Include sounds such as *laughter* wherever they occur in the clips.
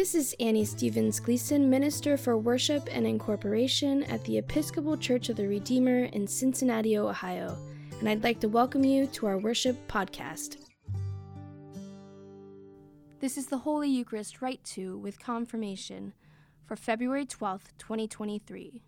This is Annie Stevens Gleason, Minister for Worship and Incorporation at the Episcopal Church of the Redeemer in Cincinnati, Ohio, and I'd like to welcome you to our worship podcast. This is the Holy Eucharist Rite 2 with Confirmation for February 12th, 2023.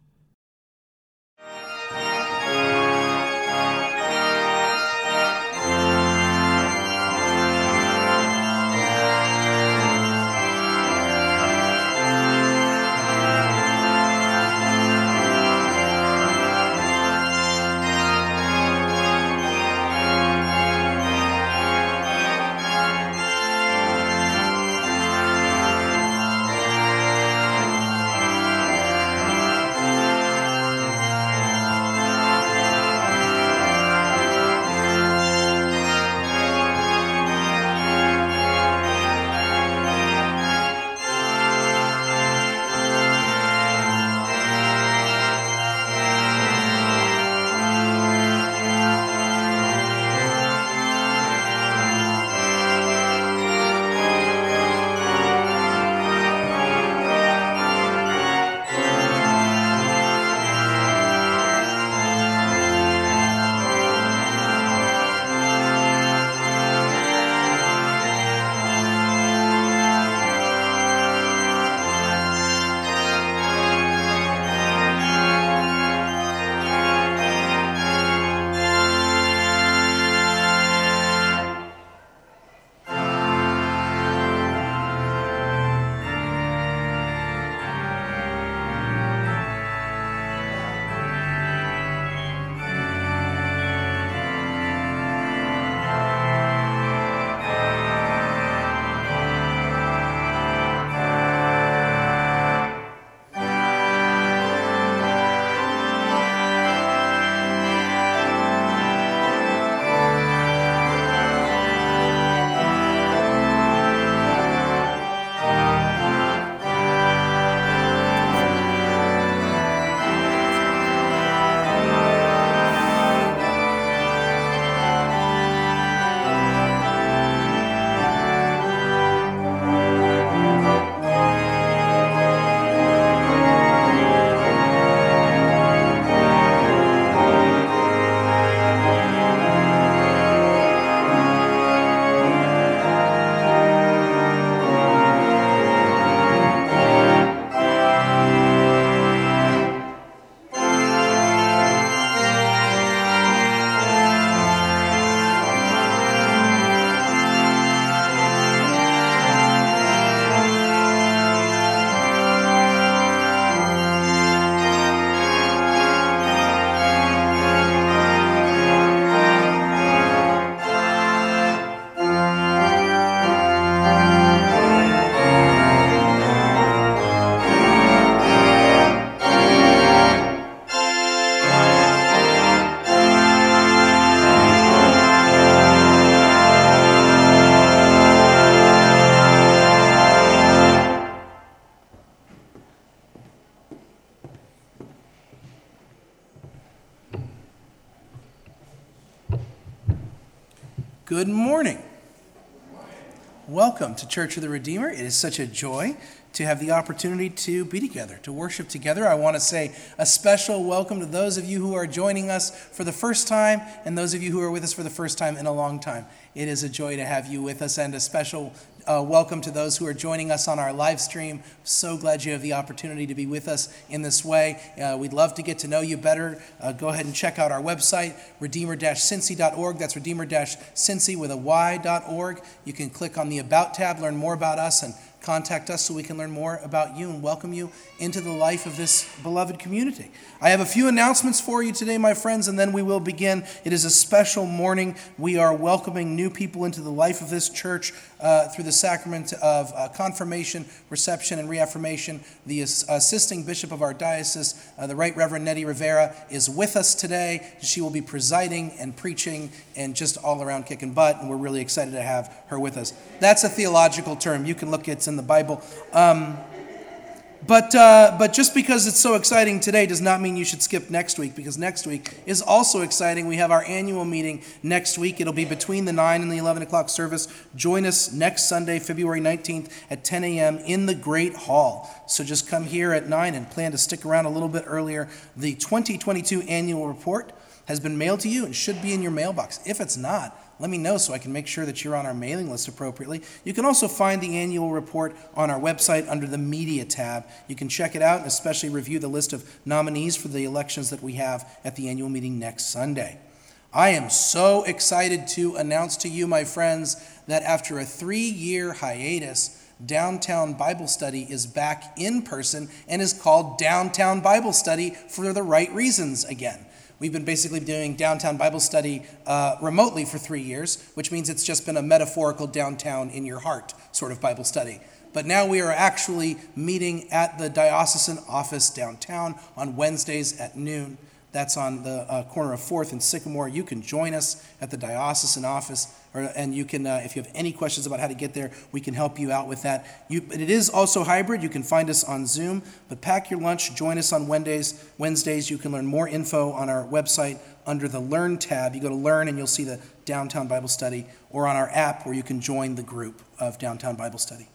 Good morning. Welcome to Church of the Redeemer. It is such a joy to have the opportunity to be together, to worship together. I want to say a special welcome to those of you who are joining us for the first time and those of you who are with us for the first time in a long time. It is a joy to have you with us and a special uh, welcome to those who are joining us on our live stream. So glad you have the opportunity to be with us in this way. Uh, we'd love to get to know you better. Uh, go ahead and check out our website, redeemer-cincy.org. That's redeemer-cincy with a y.org. You can click on the About tab, learn more about us, and contact us so we can learn more about you and welcome you into the life of this beloved community. I have a few announcements for you today, my friends, and then we will begin. It is a special morning. We are welcoming new people into the life of this church uh, through the sacrament of uh, confirmation, reception, and reaffirmation. The assisting bishop of our diocese, uh, the Right Reverend Nedi Rivera, is with us today. She will be presiding and preaching and just all around kicking butt, and we're really excited to have her with us. That's a theological term. You can look, it's in the Bible. Um, But, uh, but just because it's so exciting today does not mean you should skip next week because next week is also exciting. We have our annual meeting next week. It'll be between the 9 and the 11 o'clock service. Join us next Sunday, February 19th at 10 a.m. in the Great Hall. So just come here at 9 and plan to stick around a little bit earlier. The 2022 annual report has been mailed to you and should be in your mailbox. If it's not, let me know so I can make sure that you're on our mailing list appropriately. You can also find the annual report on our website under the Media tab. You can check it out and especially review the list of nominees for the elections that we have at the annual meeting next Sunday. I am so excited to announce to you, my friends, that after a three year hiatus, Downtown Bible Study is back in person and is called Downtown Bible Study for the right reasons again. We've been basically doing downtown Bible study uh, remotely for three years, which means it's just been a metaphorical downtown in your heart sort of Bible study. But now we are actually meeting at the diocesan office downtown on Wednesdays at noon. That's on the uh, corner of 4th and Sycamore. You can join us at the diocesan office, or, and you can, uh, if you have any questions about how to get there, we can help you out with that. You, it is also hybrid. You can find us on Zoom, but pack your lunch. Join us on Wednesdays. Wednesdays, you can learn more info on our website under the Learn tab. You go to Learn, and you'll see the Downtown Bible Study, or on our app where you can join the group of Downtown Bible Study.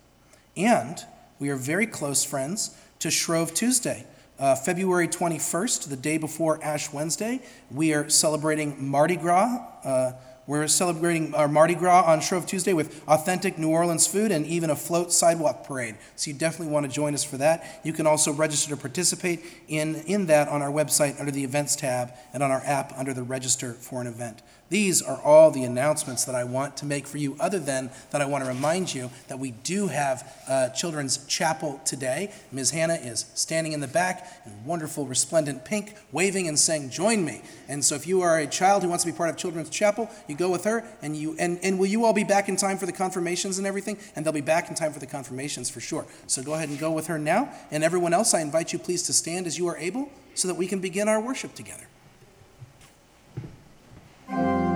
And we are very close friends to Shrove Tuesday. Uh, February 21st, the day before Ash Wednesday, we are celebrating Mardi Gras. Uh, we're celebrating our Mardi Gras on Shrove Tuesday with authentic New Orleans food and even a float sidewalk parade. So you definitely want to join us for that. You can also register to participate in, in that on our website under the events tab and on our app under the register for an event. These are all the announcements that I want to make for you, other than that I want to remind you that we do have uh, Children's Chapel today. Ms. Hannah is standing in the back in wonderful, resplendent pink, waving and saying, Join me. And so, if you are a child who wants to be part of Children's Chapel, you go with her, and, you, and, and will you all be back in time for the confirmations and everything? And they'll be back in time for the confirmations for sure. So, go ahead and go with her now. And everyone else, I invite you please to stand as you are able so that we can begin our worship together. Be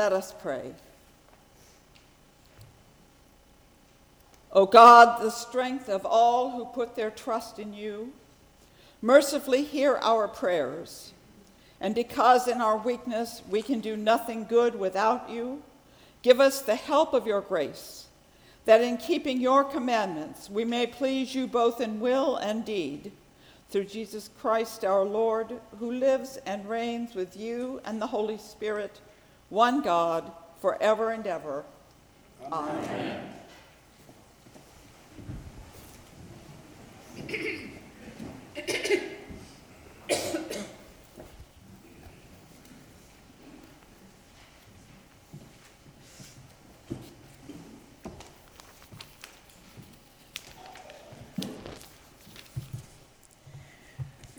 Let us pray. O God, the strength of all who put their trust in you, mercifully hear our prayers. And because in our weakness we can do nothing good without you, give us the help of your grace, that in keeping your commandments we may please you both in will and deed. Through Jesus Christ our Lord, who lives and reigns with you and the Holy Spirit, one God, forever and ever. Amen.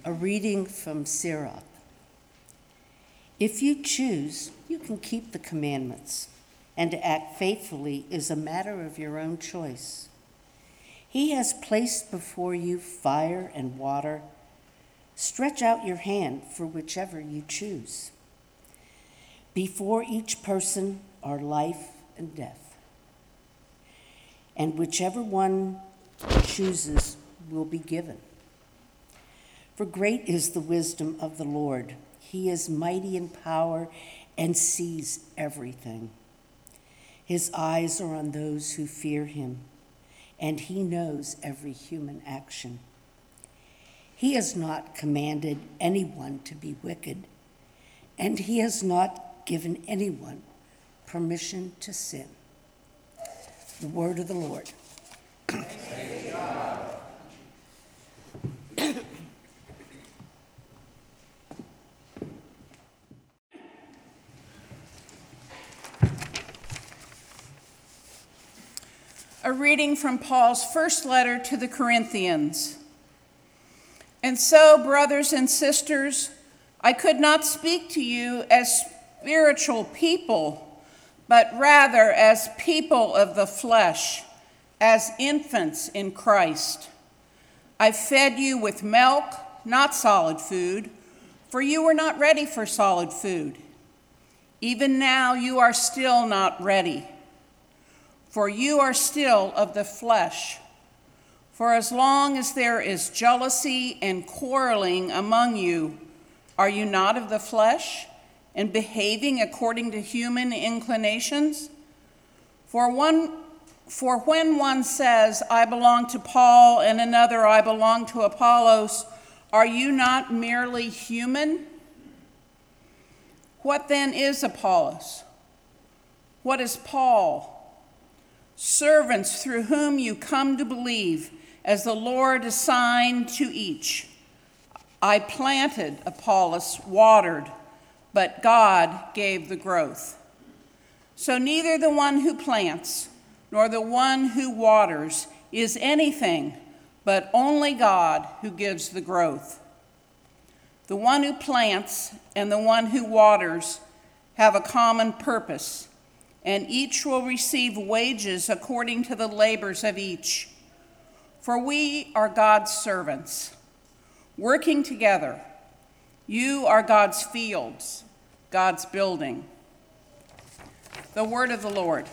A reading from Sirach. If you choose, you can keep the commandments, and to act faithfully is a matter of your own choice. He has placed before you fire and water. Stretch out your hand for whichever you choose. Before each person are life and death, and whichever one chooses will be given. For great is the wisdom of the Lord. He is mighty in power and sees everything. His eyes are on those who fear him and he knows every human action. He has not commanded anyone to be wicked, and he has not given anyone permission to sin. The word of the Lord. *clears throat* Reading from Paul's first letter to the Corinthians. And so, brothers and sisters, I could not speak to you as spiritual people, but rather as people of the flesh, as infants in Christ. I fed you with milk, not solid food, for you were not ready for solid food. Even now, you are still not ready for you are still of the flesh. For as long as there is jealousy and quarreling among you, are you not of the flesh and behaving according to human inclinations? For one for when one says, I belong to Paul, and another, I belong to Apollos, are you not merely human? What then is Apollos? What is Paul? Servants through whom you come to believe, as the Lord assigned to each. I planted, Apollos watered, but God gave the growth. So neither the one who plants nor the one who waters is anything, but only God who gives the growth. The one who plants and the one who waters have a common purpose and each will receive wages according to the labors of each. For we are God's servants, working together. You are God's fields, God's building. The word of the Lord.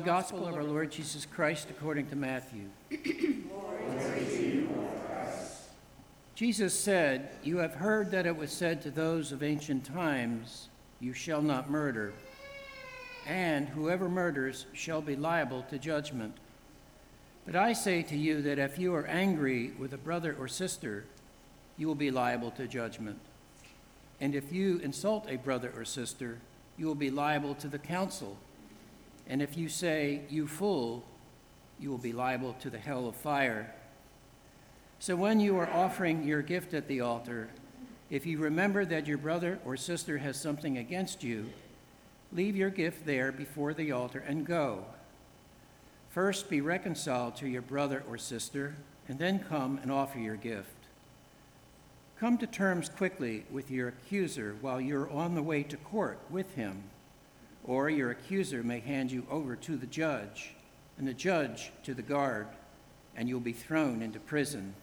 Holy Gospel of our Lord Jesus Christ according to Matthew. Jesus said, You have heard that it was said to those of ancient times, You shall not murder, and whoever murders shall be liable to judgment. But I say to you that if you are angry with a brother or sister, you will be liable to judgment. And if you insult a brother or sister, you will be liable to the council. And if you say, You fool, you will be liable to the hell of fire. So when you are offering your gift at the altar, if you remember that your brother or sister has something against you, leave your gift there before the altar and go. First be reconciled to your brother or sister, and then come and offer your gift. Come to terms quickly with your accuser while you're on the way to court with him, or your accuser may hand you over to the judge, and the judge to the guard, and you'll be thrown into prison.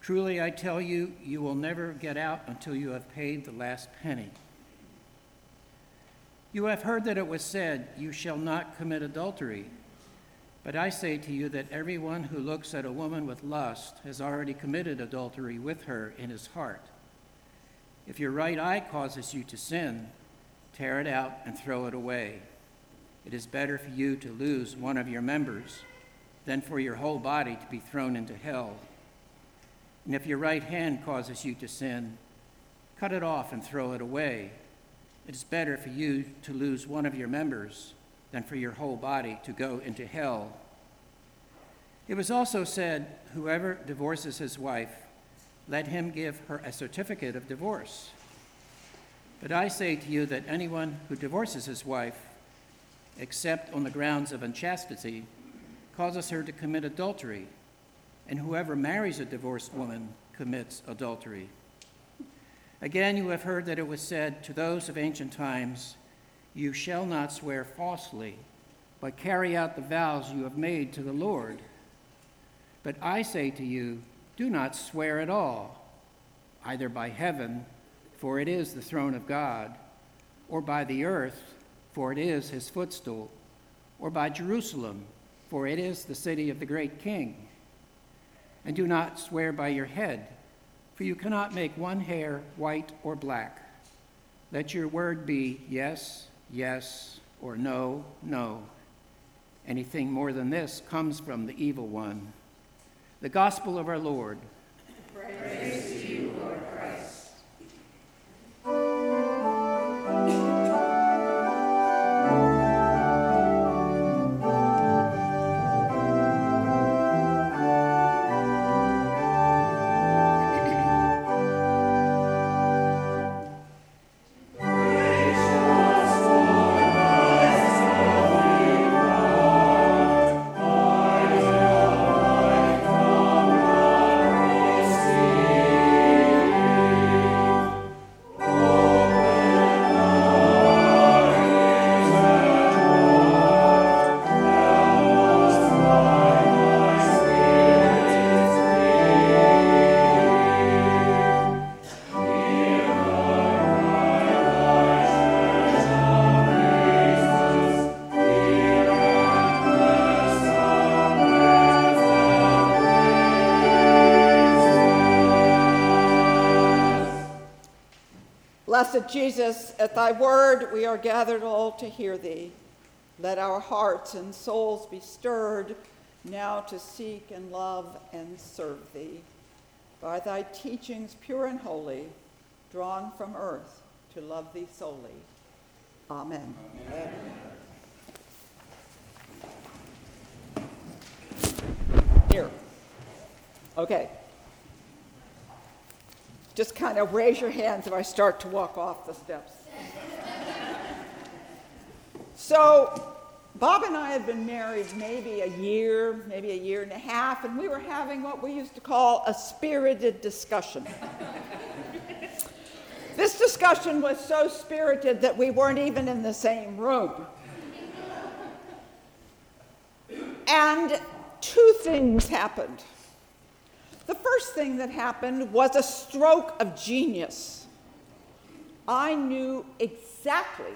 Truly, I tell you, you will never get out until you have paid the last penny. You have heard that it was said, You shall not commit adultery. But I say to you that everyone who looks at a woman with lust has already committed adultery with her in his heart. If your right eye causes you to sin, tear it out and throw it away. It is better for you to lose one of your members than for your whole body to be thrown into hell. And if your right hand causes you to sin, cut it off and throw it away. It is better for you to lose one of your members than for your whole body to go into hell. It was also said, Whoever divorces his wife, let him give her a certificate of divorce. But I say to you that anyone who divorces his wife, except on the grounds of unchastity, causes her to commit adultery and whoever marries a divorced woman commits adultery. Again, you have heard that it was said to those of ancient times, You shall not swear falsely, but carry out the vows you have made to the Lord. But I say to you, do not swear at all, either by heaven, for it is the throne of God, or by the earth, for it is his footstool, or by Jerusalem, for it is the city of the great king and do not swear by your head, for you cannot make one hair white or black. Let your word be yes, yes, or no, no. Anything more than this comes from the evil one. The gospel of our Lord. Praise Blessed Jesus, at thy word we are gathered all to hear thee. Let our hearts and souls be stirred now to seek and love and serve thee. By thy teachings pure and holy, drawn from earth to love thee solely. Amen. Amen. Here. Okay just kind of raise your hands if I start to walk off the steps. so, Bob and I had been married maybe a year, maybe a year and a half, and we were having what we used to call a spirited discussion. this discussion was so spirited that we weren't even in the same room. And two things happened. Thing that happened was a stroke of genius. I knew exactly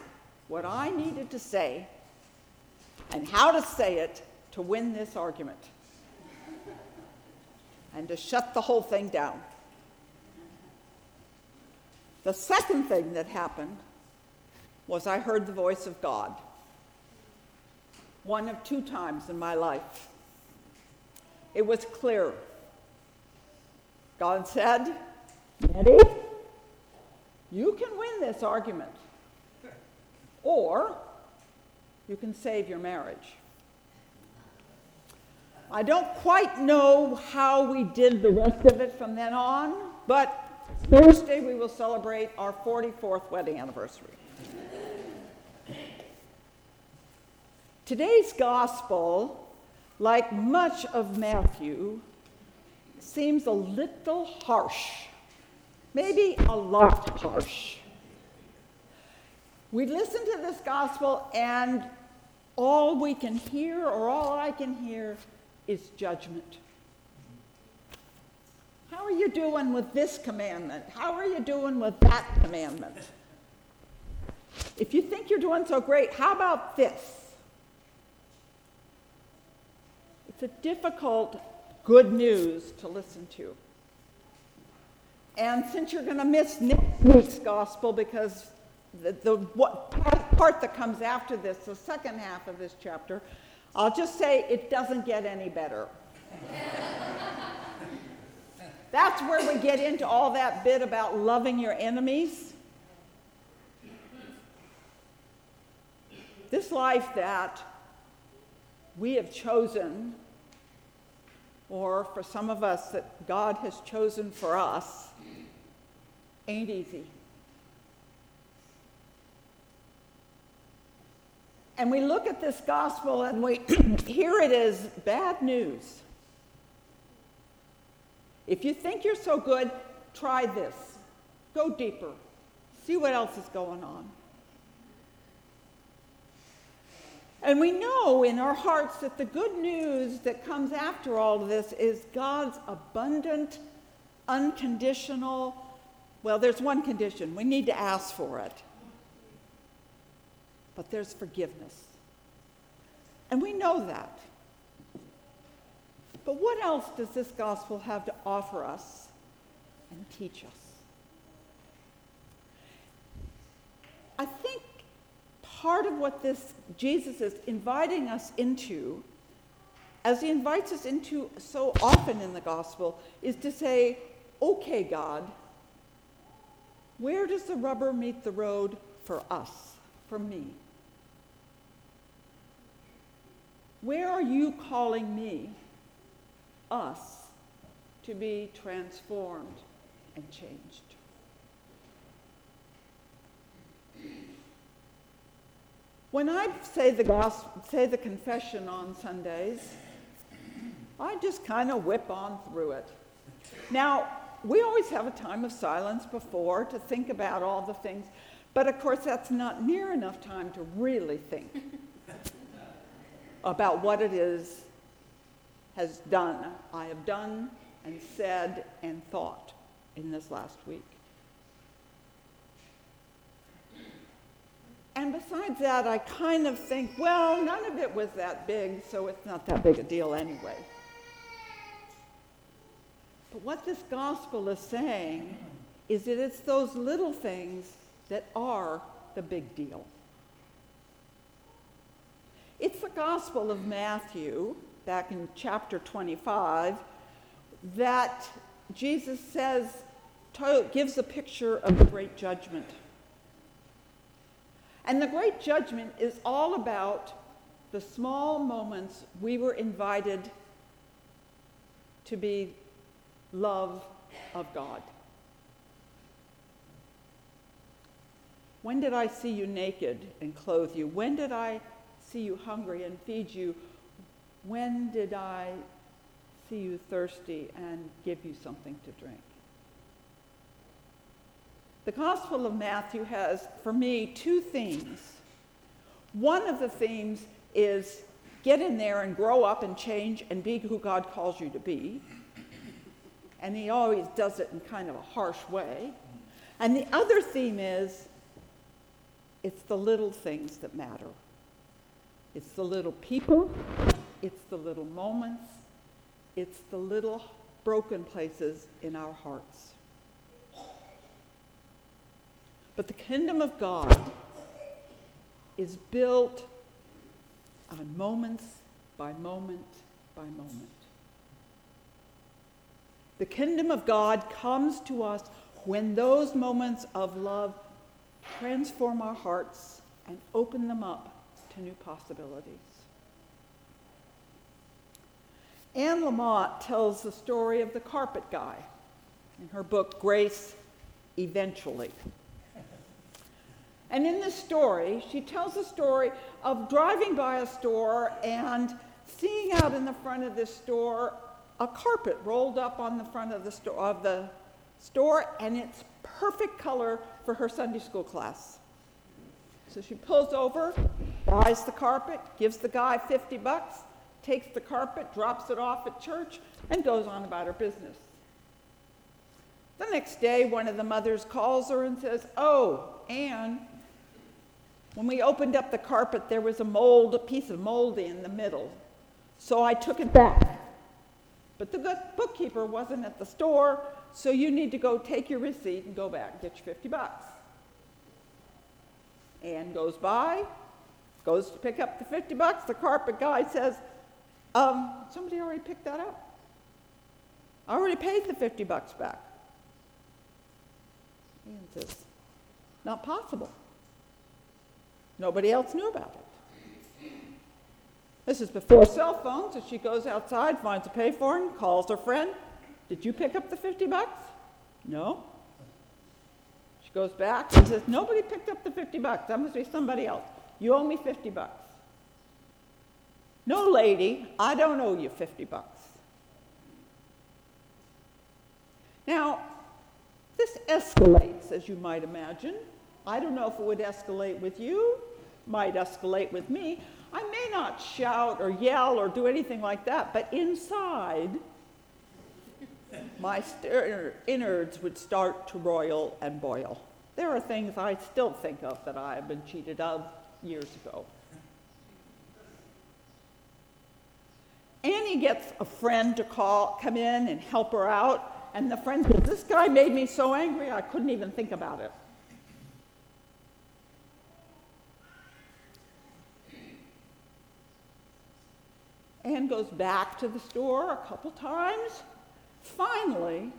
what I needed to say and how to say it to win this argument and to shut the whole thing down. The second thing that happened was I heard the voice of God. One of two times in my life. It was clear. God said, Nedi, you can win this argument. Or you can save your marriage. I don't quite know how we did the rest of it from then on, but Thursday we will celebrate our 44th wedding anniversary. Today's gospel, like much of Matthew, seems a little harsh, maybe a lot harsh. We listen to this gospel, and all we can hear, or all I can hear, is judgment. How are you doing with this commandment? How are you doing with that commandment? If you think you're doing so great, how about this? It's a difficult good news to listen to. And since you're going to miss next week's gospel because the, the what, part that comes after this, the second half of this chapter, I'll just say it doesn't get any better. *laughs* That's where we get into all that bit about loving your enemies. This life that we have chosen, or for some of us that God has chosen for us, ain't easy. And we look at this gospel and we *clears throat* hear it as bad news. If you think you're so good, try this. Go deeper. See what else is going on. And we know in our hearts that the good news that comes after all of this is God's abundant, unconditional, well, there's one condition we need to ask for it but there's forgiveness. And we know that. But what else does this gospel have to offer us and teach us? I think part of what this Jesus is inviting us into, as he invites us into so often in the gospel, is to say, okay, God, where does the rubber meet the road for us, for me? Where are you calling me, us, to be transformed and changed? When I say the gospel, say the confession on Sundays, I just kind of whip on through it. Now, we always have a time of silence before to think about all the things, but of course, that's not near enough time to really think about what it is has done, I have done and said and thought in this last week. And besides that, I kind of think, well, none of it was that big, so it's not that big a deal anyway. But what this gospel is saying is that it's those little things that are the big deal. It's the Gospel of Matthew, back in chapter 25, that Jesus says, gives a picture of the great judgment. And the great judgment is all about the small moments we were invited to be love of God. When did I see you naked and clothe you? When did I see you hungry and feed you? When did I see you thirsty and give you something to drink? The Gospel of Matthew has, for me, two themes. One of the themes is get in there and grow up and change and be who God calls you to be. And he always does it in kind of a harsh way. And the other theme is it's the little things that matter. It's the little people, it's the little moments, it's the little broken places in our hearts. But the kingdom of God is built on moments by moment by moment. The kingdom of God comes to us when those moments of love transform our hearts and open them up to new possibilities. Anne Lamott tells the story of the carpet guy in her book, Grace Eventually. And in this story, she tells the story of driving by a store and seeing out in the front of this store a carpet rolled up on the front of the, of the store, and it's perfect color for her Sunday school class. So she pulls over, buys the carpet, gives the guy 50 bucks, takes the carpet, drops it off at church, and goes on about her business. The next day, one of the mothers calls her and says, Oh, Anne, when we opened up the carpet, there was a mold, a piece of moldy in the middle. So I took it back. But the bookkeeper wasn't at the store, so you need to go take your receipt and go back and get your 50 bucks. Anne goes by, goes to pick up the 50 bucks. The carpet guy says, um, somebody already picked that up. I already paid the 50 bucks back. Anne says, not possible. Nobody else knew about it. This is before cell phones, so she goes outside, finds a payphone, calls her friend. Did you pick up the 50 bucks? No. She goes back and says, Nobody picked up the 50 bucks. That must be somebody else. You owe me 50 bucks. No, lady, I don't owe you 50 bucks. Now, this escalates, as you might imagine. I don't know if it would escalate with you, might escalate with me. I may not shout or yell or do anything like that, but inside, my innards would start to roil and boil. There are things I still think of that I have been cheated of years ago. Annie gets a friend to call, come in and help her out, and the friend says, This guy made me so angry I couldn't even think about it. Anne goes back to the store a couple times. Finally,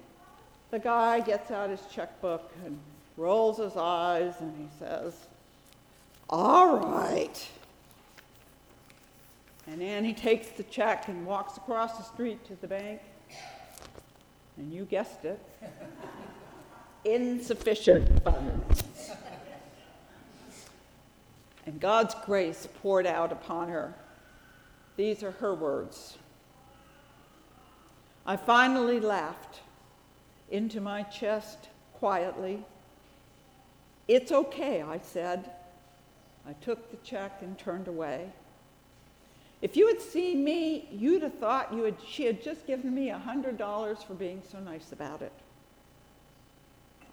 the guy gets out his checkbook and rolls his eyes and he says, All right. And Annie takes the check and walks across the street to the bank. And you guessed it insufficient funds. And God's grace poured out upon her. These are her words. I finally laughed into my chest quietly. It's okay, I said. I took the check and turned away. If you had seen me, you'd have thought you had, she had just given me a $100 for being so nice about it.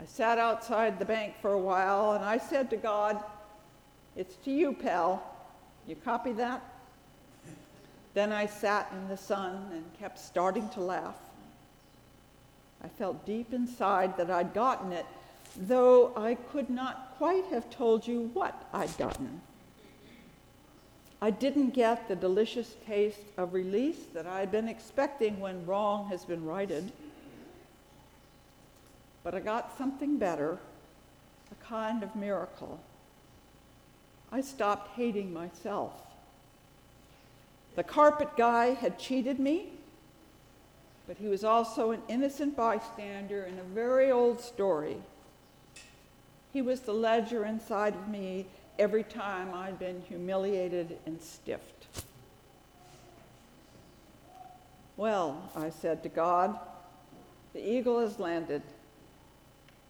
I sat outside the bank for a while and I said to God, It's to you, pal. You copy that? Then I sat in the sun and kept starting to laugh. I felt deep inside that I'd gotten it, though I could not quite have told you what I'd gotten. I didn't get the delicious taste of release that I'd been expecting when wrong has been righted. But I got something better, a kind of miracle. I stopped hating myself. The carpet guy had cheated me, but he was also an innocent bystander in a very old story. He was the ledger inside of me every time I'd been humiliated and stiffed. Well, I said to God, the eagle has landed.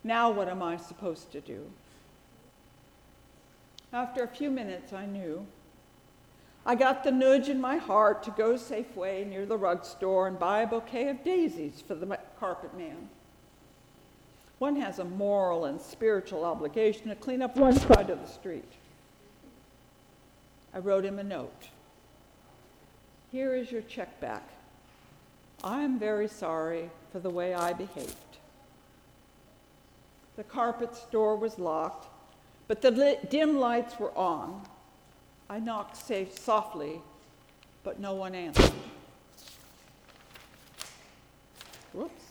Now what am I supposed to do? After a few minutes, I knew. I got the nudge in my heart to go Safeway near the rug store and buy a bouquet of daisies for the carpet man. One has a moral and spiritual obligation to clean up one side of the street. I wrote him a note. Here is your check back. I am very sorry for the way I behaved. The carpet store was locked, but the dim lights were on. I knocked safe softly, but no one answered. Whoops.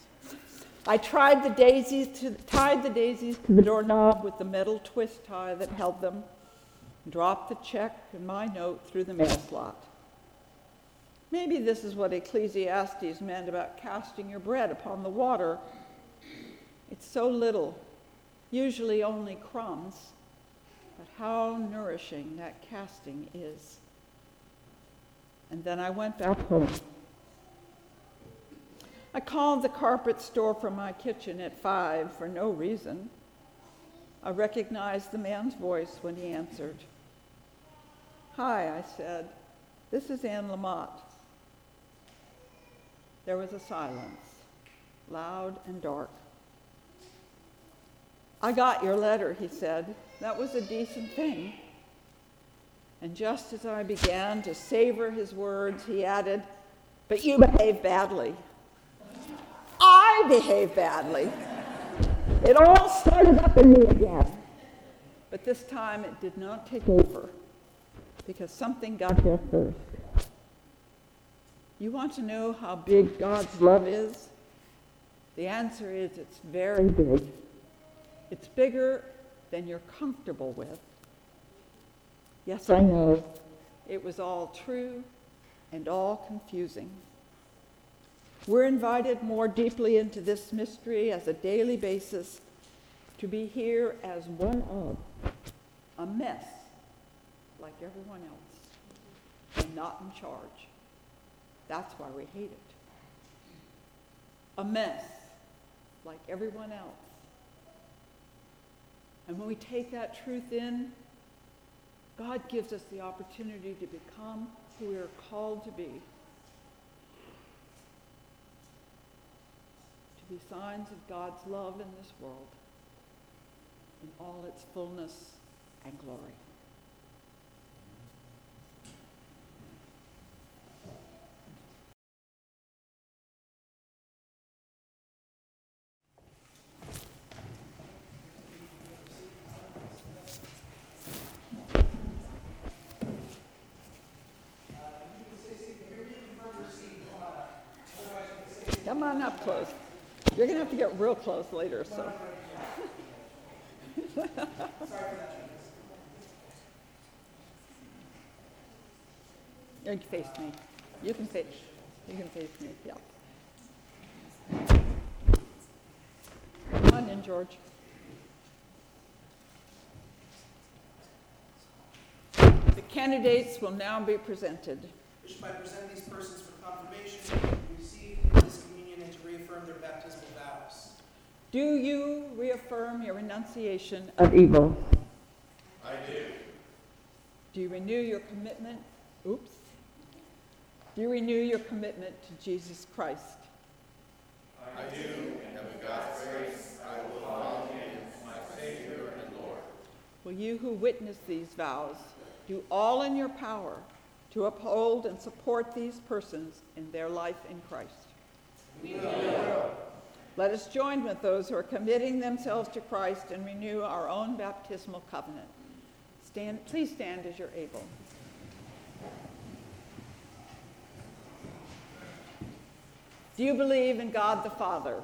I tried the daisies to, tied the daisies to the doorknob with the metal twist tie that held them, dropped the check and my note through the mail slot. Maybe this is what Ecclesiastes meant about casting your bread upon the water. It's so little, usually only crumbs, but how nourishing that casting is. And then I went back home. I called the carpet store from my kitchen at five for no reason. I recognized the man's voice when he answered. Hi, I said. This is Anne Lamott. There was a silence, loud and dark. I got your letter, he said. That was a decent thing. And just as I began to savor his words, he added, But you behave badly. I behave badly. It all started up in me again. But this time it did not take over because something got here first. You want to know how big God's love is? The answer is it's very big. It's bigger than you're comfortable with. Yes, I know. It was all true and all confusing. We're invited more deeply into this mystery as a daily basis to be here as one of a mess like everyone else and not in charge. That's why we hate it. A mess like everyone else. And when we take that truth in, God gives us the opportunity to become who we are called to be. To be signs of God's love in this world in all its fullness and glory. Come on up close. You're going to have to get real close later, so. *laughs* you can face me. You can face. You can face me. Yeah. Come on in, George. The candidates will now be presented. I present these persons for confirmation, their baptismal vows. do you reaffirm your renunciation of evil? I do. Do you renew your commitment? Oops. Do you renew your commitment to Jesus Christ? I do, and with God's grace, I will follow him as my Savior and Lord. Will you who witness these vows do all in your power to uphold and support these persons in their life in Christ? We will. Let us join with those who are committing themselves to Christ and renew our own baptismal covenant. Stand, please stand as you're able. Do you believe in God the Father?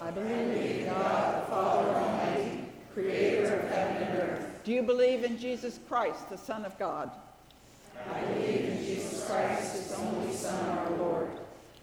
I believe in God the Father Almighty, creator of heaven and earth. Do you believe in Jesus Christ, the Son of God? I believe in Jesus Christ, his only Son, our Lord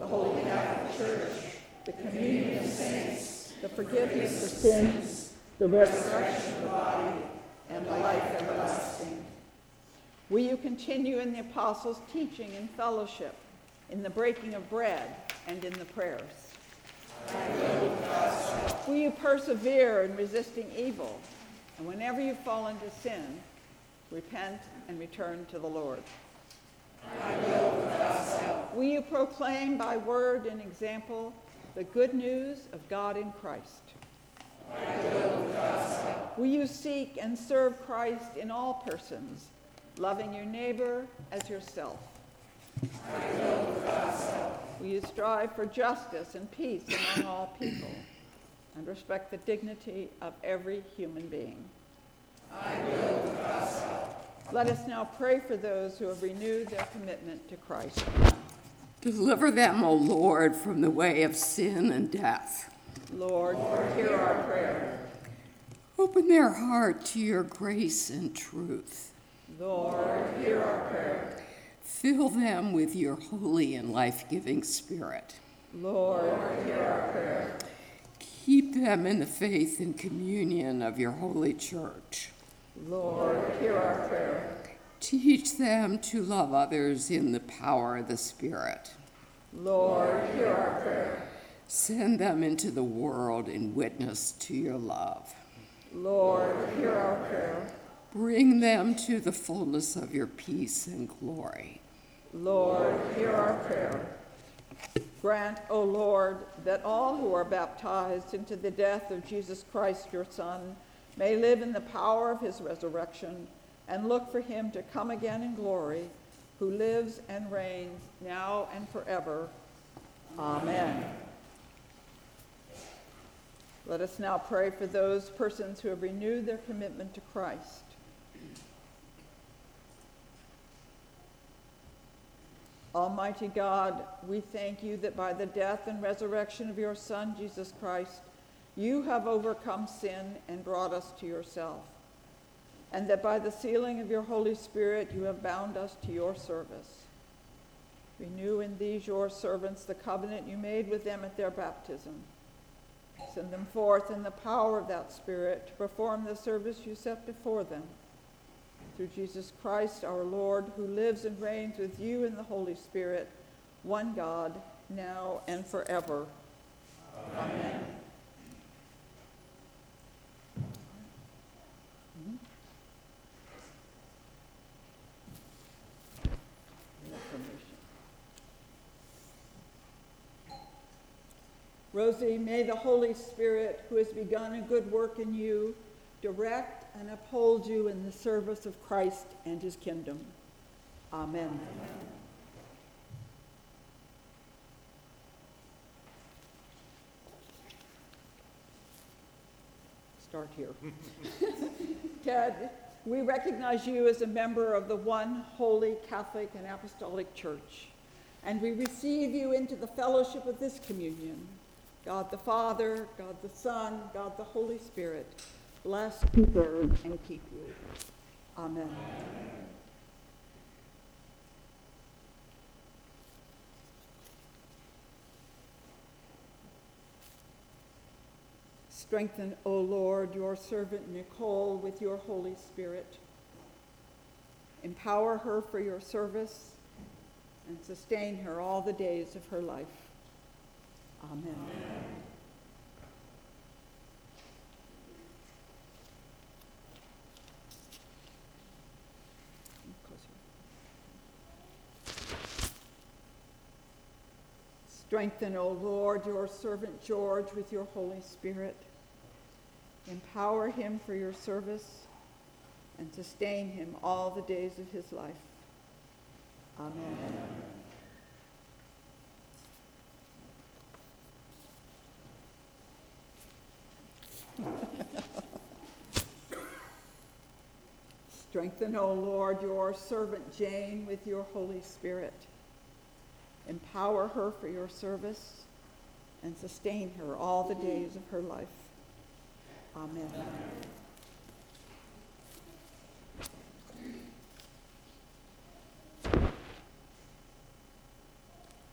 the Holy Catholic Church, the communion of saints, the forgiveness of sins, the resurrection of the body, and the life everlasting. Will you continue in the apostles' teaching and fellowship, in the breaking of bread, and in the prayers? Will, you persevere in resisting evil? And whenever you fall into sin, repent and return to the Lord. Will, you proclaim by word and example the good news of God in Christ? Will, will you seek and serve Christ in all persons? loving your neighbor as yourself. Will you strive for justice and peace among all people and respect the dignity of every human being? I will, Let us now pray for those who have renewed their commitment to Christ. Deliver them, O Lord, from the way of sin and death. Lord, hear our prayer. Open their heart to your grace and truth. Lord, hear our prayer. Fill them with your holy and life giving spirit. Lord, hear our prayer. Keep them in the faith and communion of your holy church. Lord, hear our prayer. Teach them to love others in the power of the Spirit. Lord, hear our prayer. Send them into the world in witness to your love. Lord, hear our prayer. Bring them to the fullness of your peace and glory. Lord, hear our prayer. Grant, O Lord, that all who are baptized into the death of Jesus Christ, your Son, may live in the power of his resurrection and look for him to come again in glory, who lives and reigns now and forever. Amen. Let us now pray for those persons who have renewed their commitment to Christ. Almighty God, we thank you that by the death and resurrection of your Son, Jesus Christ, you have overcome sin and brought us to yourself, and that by the sealing of your Holy Spirit you have bound us to your service. Renew in these your servants the covenant you made with them at their baptism. Send them forth in the power of that Spirit to perform the service you set before them through Jesus Christ our Lord, who lives and reigns with you in the Holy Spirit, one God, now and forever. Amen. Amen. Rosie, may the Holy Spirit, who has begun a good work in you, direct and uphold you in the service of Christ and his kingdom. Amen. Amen. Start here. *laughs* Ted, we recognize you as a member of the one holy Catholic and Apostolic Church, and we receive you into the fellowship of this communion. God the Father, God the Son, God the Holy Spirit bless, preserve, and keep you. Amen. Strengthen, O Lord, your servant Nicole with your Holy Spirit. Empower her for your service and sustain her all the days of her life. Amen. Amen. Strengthen, O Lord, your servant George with your Holy Spirit. Empower him for your service and sustain him all the days of his life. Amen. Strengthen, O Lord, your servant Jane with your Holy Spirit. Empower her for your service and sustain her all the days of her life. Amen.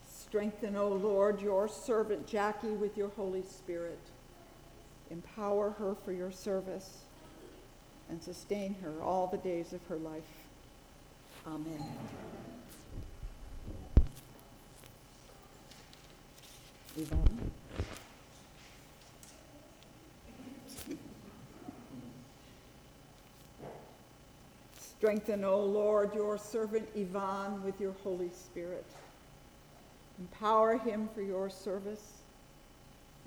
Strengthen, O Lord, your servant Jackie with your Holy Spirit. Empower her for your service and sustain her all the days of her life. Amen. Yvonne? Strengthen, O Lord, your servant Ivan with your Holy Spirit. Empower him for your service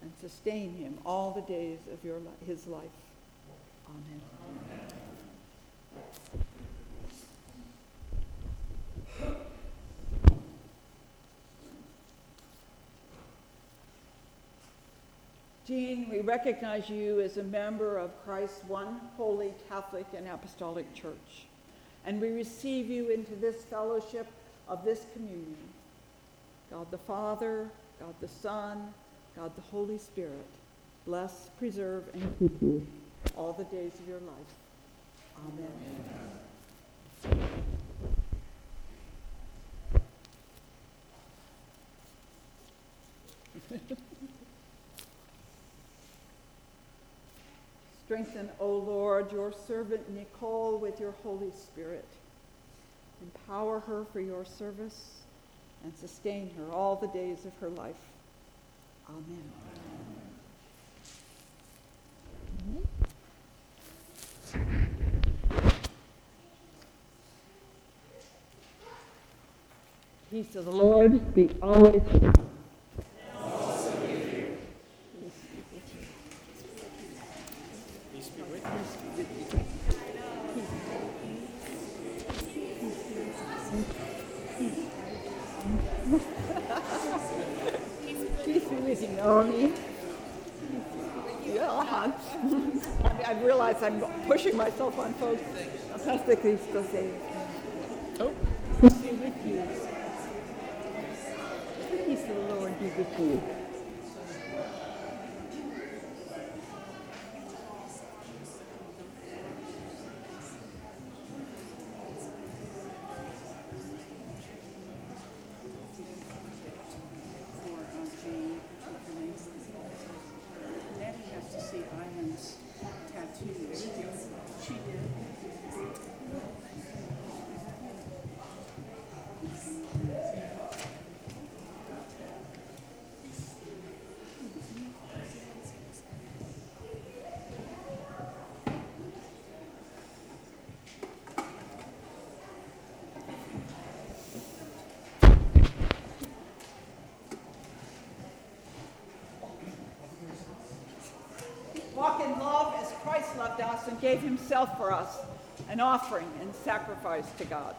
and sustain him all the days of your, his life. Amen. Jean, we recognize you as a member of Christ's one holy Catholic and Apostolic Church, and we receive you into this fellowship of this communion. God the Father, God the Son, God the Holy Spirit, bless, preserve, and keep you all the days of your life. Amen. *laughs* Strengthen, O Lord, your servant Nicole with your Holy Spirit. Empower her for your service and sustain her all the days of her life. Amen. Peace of the Lord be always with you. Peace be with you, Naomi. Yeah, I, I realize I'm pushing myself on folks. Pastor Cristo say. Oh. Peace be with you. The peace of the Lord be with you. for uh, Jane information. Nedi has to see Ivan's tattoos. She did. Walk in love as Christ loved us and gave himself for us, an offering and sacrifice to God.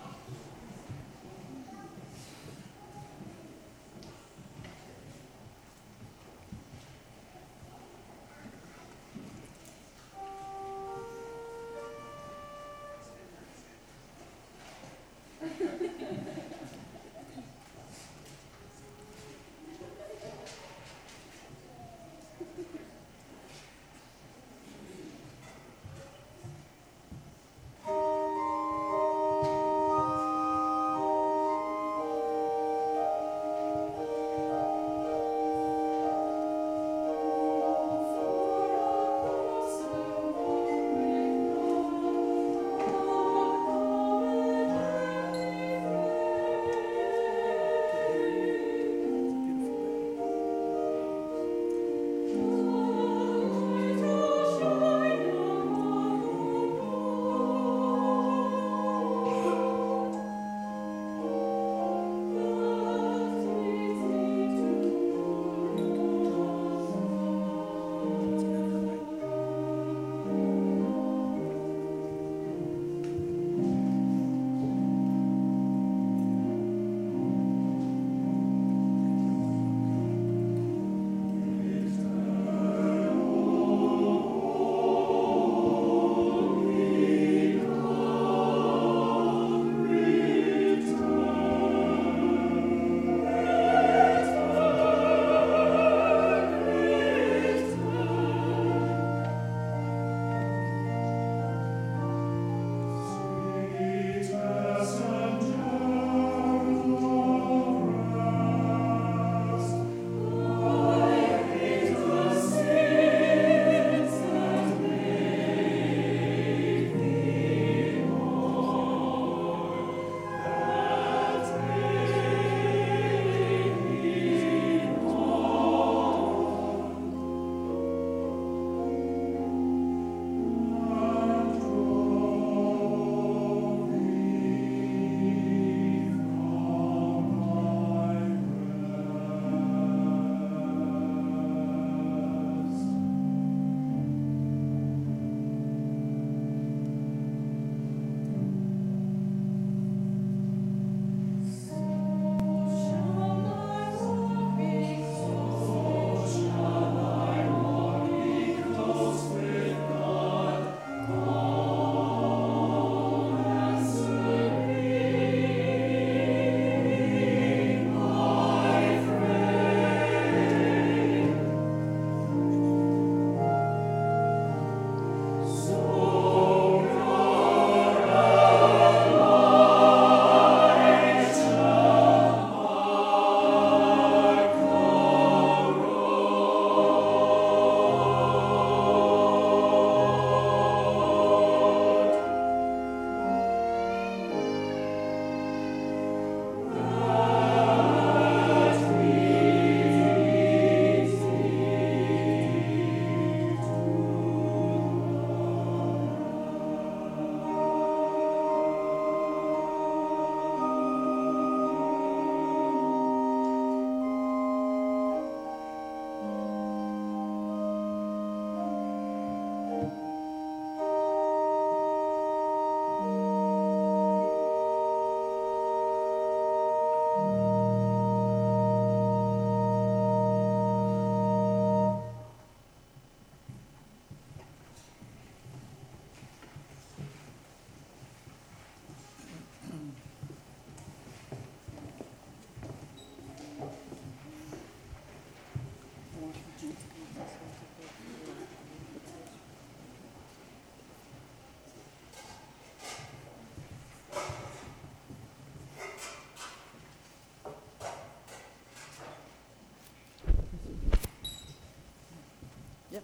Yeah,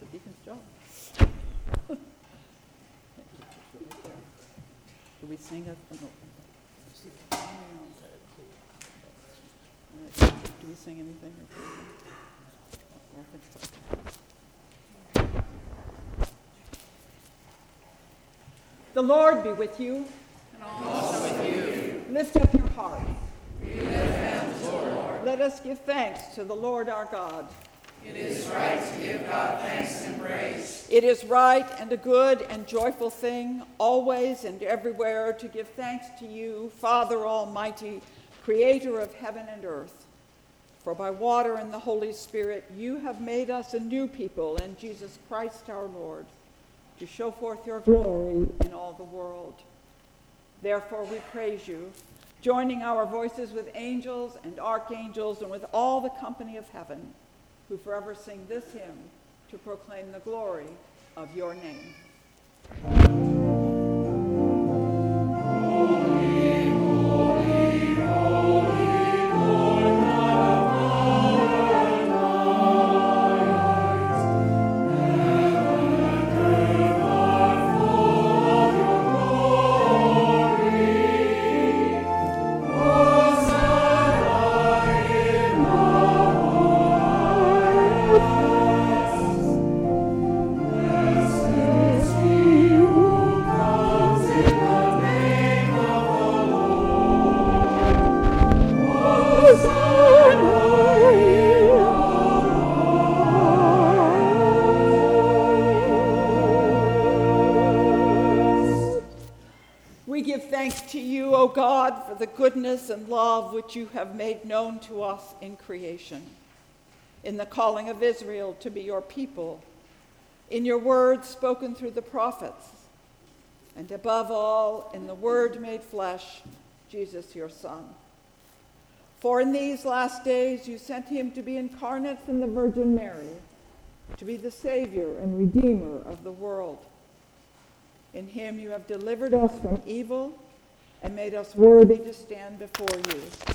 the deacon's job. *laughs* Do we sing oh, no. Do we sing anything? The Lord be with you. And also with you. Lift up your heart. Let us give thanks to the Lord our God. It is right to give God thanks and praise. It is right and a good and joyful thing, always and everywhere, to give thanks to you, Father Almighty, creator of heaven and earth. For by water and the Holy Spirit you have made us a new people in Jesus Christ our Lord, to show forth your glory in all the world. Therefore we praise you, joining our voices with angels and archangels and with all the company of heaven, who forever sing this hymn to proclaim the glory of your name. You have made known to us in creation, in the calling of Israel to be your people, in your words spoken through the prophets, and above all, in the Word made flesh, Jesus your Son. For in these last days you sent him to be incarnate from the Virgin Mary, to be the Savior and Redeemer of the world. In him you have delivered us from evil and made us worthy to stand before you.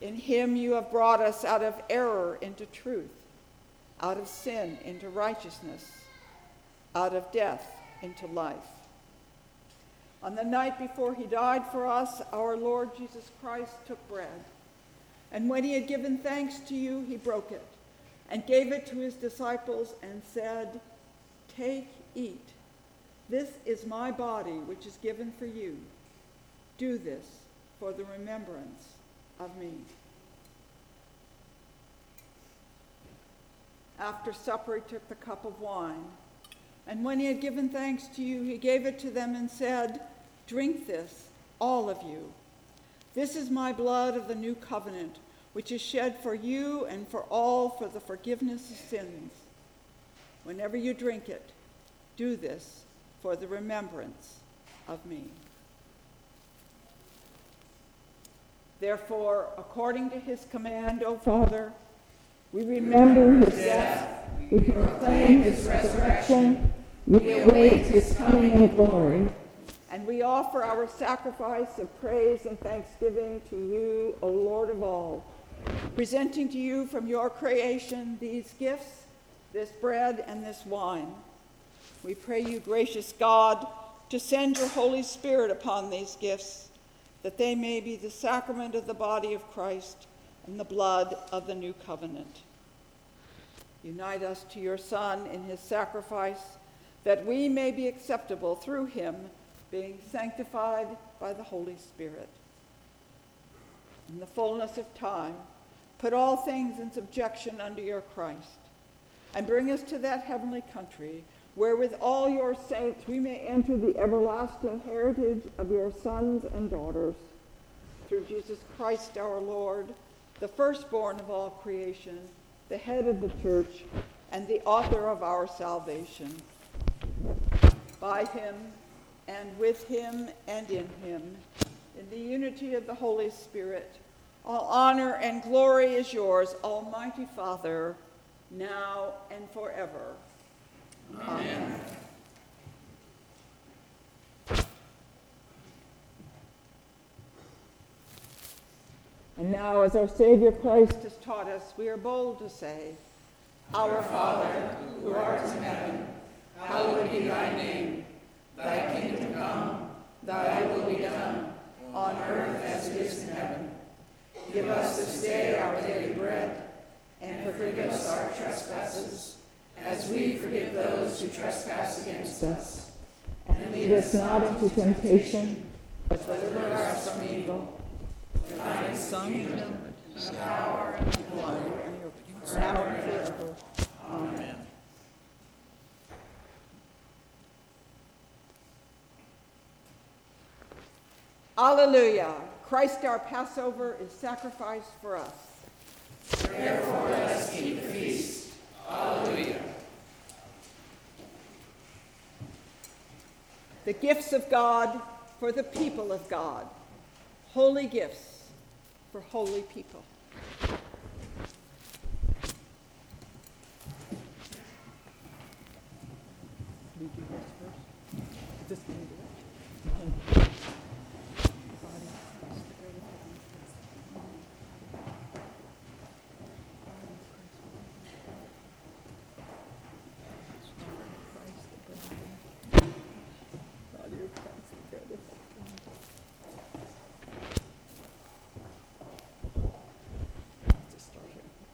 In him you have brought us out of error into truth, out of sin into righteousness, out of death into life. On the night before he died for us, our Lord Jesus Christ took bread. And when he had given thanks to you, he broke it and gave it to his disciples and said, Take, eat. This is my body, which is given for you. Do this for the remembrance me. After supper, he took the cup of wine. And when he had given thanks to you, he gave it to them and said, Drink this, all of you. This is my blood of the new covenant, which is shed for you and for all for the forgiveness of sins. Whenever you drink it, do this for the remembrance of me. Therefore, according to his command, O Father, we remember his death, we proclaim his resurrection, we await his coming in glory, and we offer our sacrifice of praise and thanksgiving to you, O Lord of all, presenting to you from your creation these gifts, this bread and this wine. We pray you, gracious God, to send your Holy Spirit upon these gifts, that they may be the sacrament of the body of Christ and the blood of the new covenant. Unite us to your Son in his sacrifice, that we may be acceptable through him, being sanctified by the Holy Spirit. In the fullness of time, put all things in subjection under your Christ, and bring us to that heavenly country where with all your saints we may enter the everlasting heritage of your sons and daughters. Through Jesus Christ our Lord, the firstborn of all creation, the head of the church, and the author of our salvation. By him, and with him, and in him, in the unity of the Holy Spirit, all honor and glory is yours, Almighty Father, now and forever. Amen. And now, as our Savior Christ has taught us, we are bold to say, Our Father, who art in heaven, hallowed be thy name. Thy kingdom come, thy will be done, on earth as it is in heaven. Give us this day our daily bread, and forgive us our trespasses as we forgive those who trespass against us. And lead us not into temptation, but deliver us from evil. For thine is the kingdom, the power, and the glory, now and forever. Amen. Alleluia. Christ our Passover is sacrificed for us. Therefore, let us keep the feast. The gifts of God for the people of God. Holy gifts for holy people.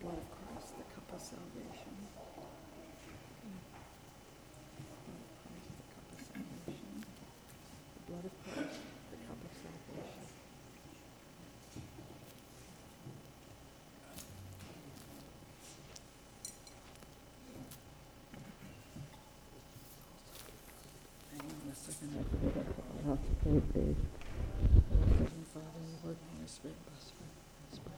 Blood of Christ, the cup of salvation. Blood of Christ, the cup of salvation. Hang on a second. I forget how to pray, Dave. Heavenly Father, in the word, Holy Spirit, bless me. Bless me.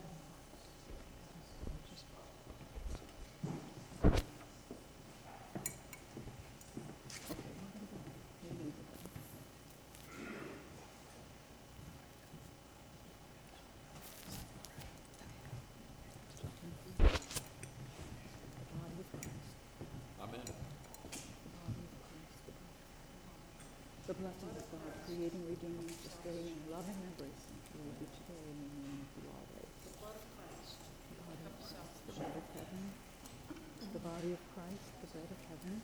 Just The blessing of God, creating, redeeming, sustaining, loving, and embracing, be with you today and remain with you always. The blood of Christ, the body of Christ, the bread of heaven, the body of Christ, the bread of heaven,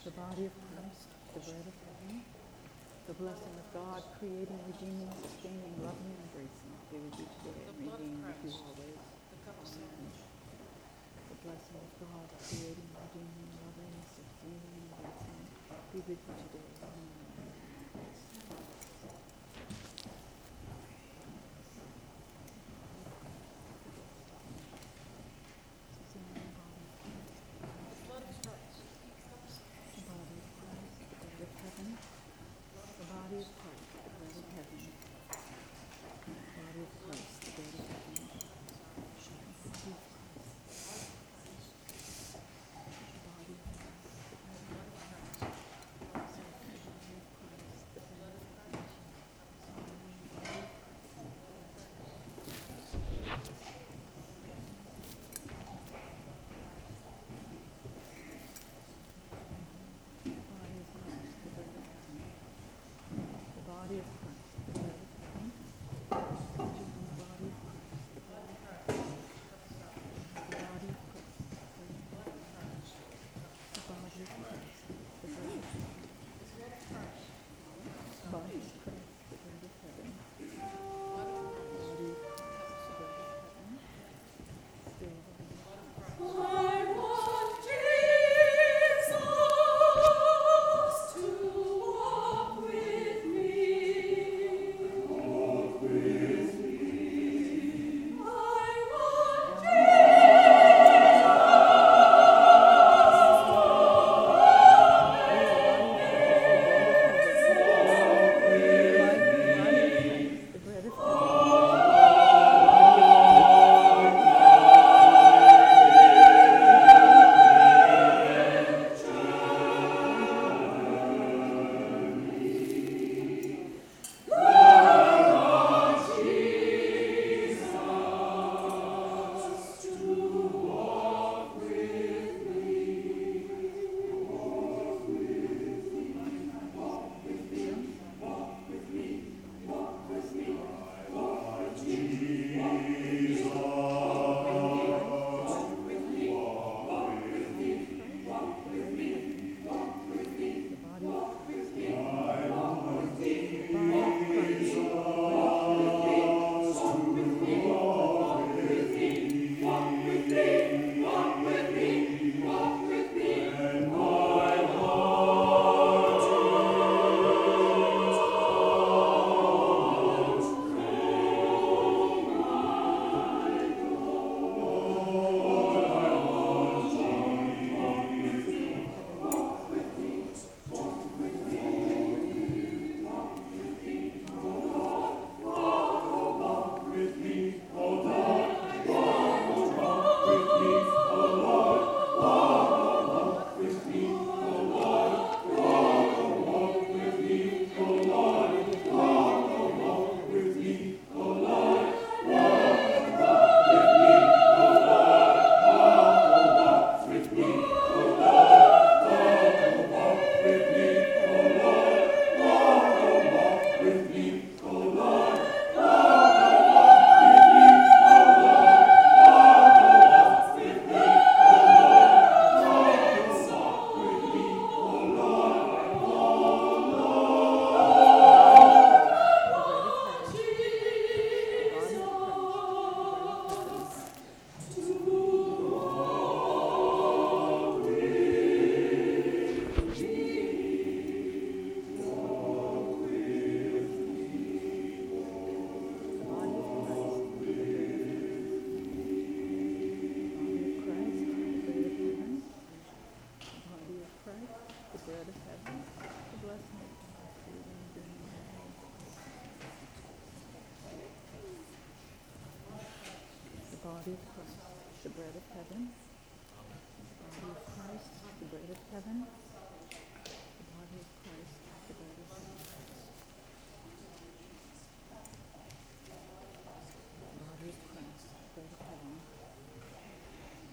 the body of Christ, the bread of heaven, the blessing of God, creating, redeeming, sustaining, loving, and embracing, be with you today and remain with you always. The blessing of God, creating, redeeming, loving, sustaining, and embracing, be with you today.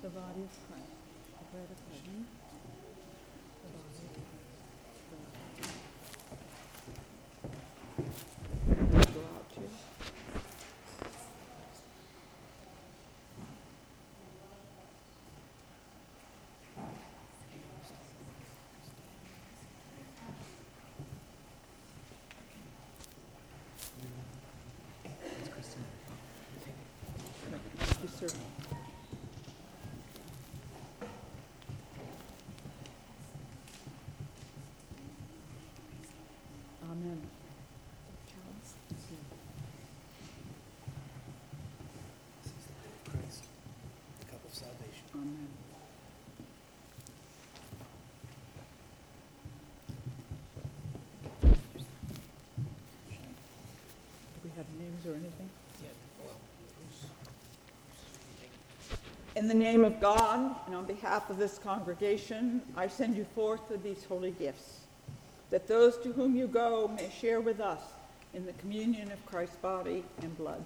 The body of Christ, the bread of heaven. The body of Christ. Go out to. Yes, sir. Amen. Charles? Christ, the cup of salvation. Amen. Do we have names or anything? In the name of God and on behalf of this congregation, I send you forth with these holy gifts, that those to whom you go may share with us in the communion of Christ's body and blood.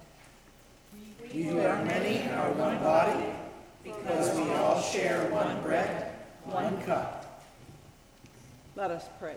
We who are many are one body, because we all share one bread, one cup. Let us pray.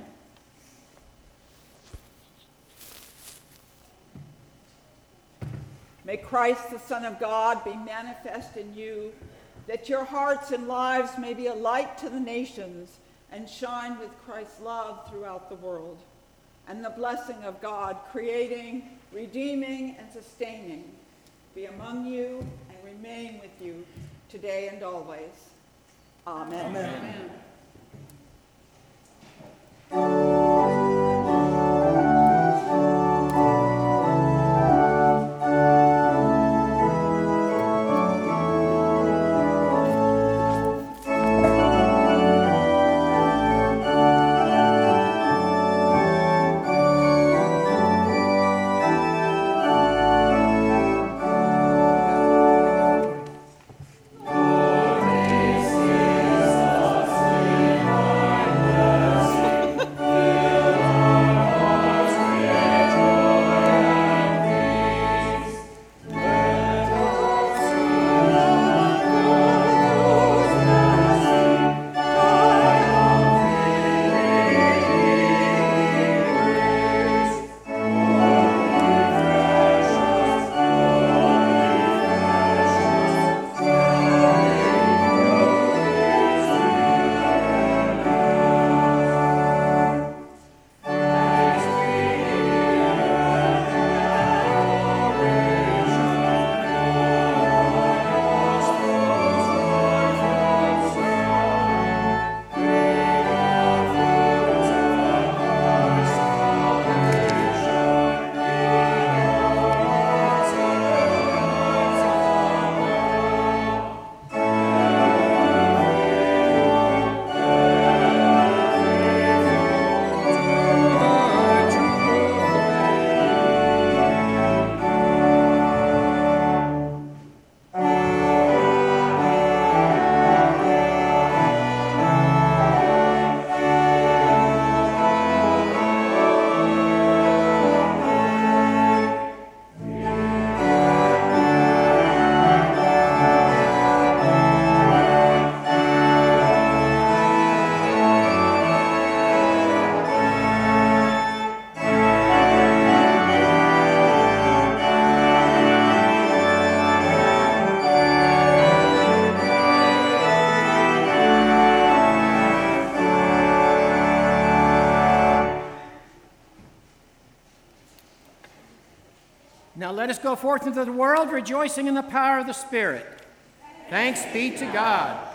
May Christ, the Son of God, be manifest in you, that your hearts and lives may be a light to the nations and shine with Christ's love throughout the world. And the blessing of God, creating, redeeming, and sustaining, be among you and remain with you today and always. Amen. Amen. Lord, Now let us go forth into the world, rejoicing in the power of the Spirit. Thanks be to God.